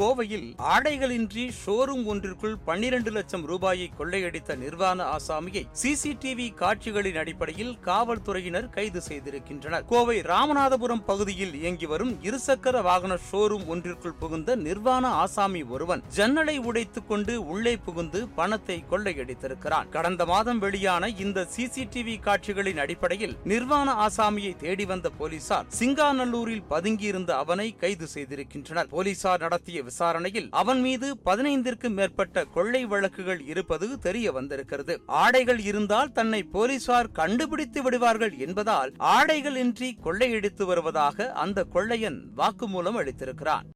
கோவையில் ஆடைகளின்றி ஷோரூம் ஒன்றிற்குள் பன்னிரண்டு லட்சம் ரூபாயை கொள்ளையடித்த நிர்வாண ஆசாமியை சிசிடிவி காட்சிகளின் அடிப்படையில் காவல்துறையினர் கைது செய்திருக்கின்றனர். கோவை ராமநாதபுரம் பகுதியில் இயங்கி வரும் இருசக்கர வாகன ஷோரூம் ஒன்றிற்குள் புகுந்த நிர்வாண ஆசாமி ஒருவன் ஜன்னலை உடைத்துக் கொண்டு உள்ளே புகுந்து பணத்தை கொள்ளையடித்திருக்கிறான். கடந்த மாதம் வெளியான இந்த சிசிடிவி காட்சிகளின் அடிப்படையில் நிர்வாண ஆசாமியை தேடி வந்த போலீசார் சிங்காநல்லூரில் பதுங்கியிருந்த அவனை கைது செய்திருக்கின்றனர். போலீசார் நடத்திய விசாரணையில் அவன் மீது பதினைந்திற்கும் மேற்பட்ட கொள்ளை வழக்குகள் இருப்பது தெரிய வந்திருக்கிறது. ஆடைகள் இருந்தால் தன்னை போலீசார் கண்டுபிடித்து விடுவார்கள் என்பதால் ஆடைகள் இன்றி கொள்ளையடித்து வருவதாக அந்த கொள்ளையன் வாக்குமூலம் அளித்திருக்கிறான்.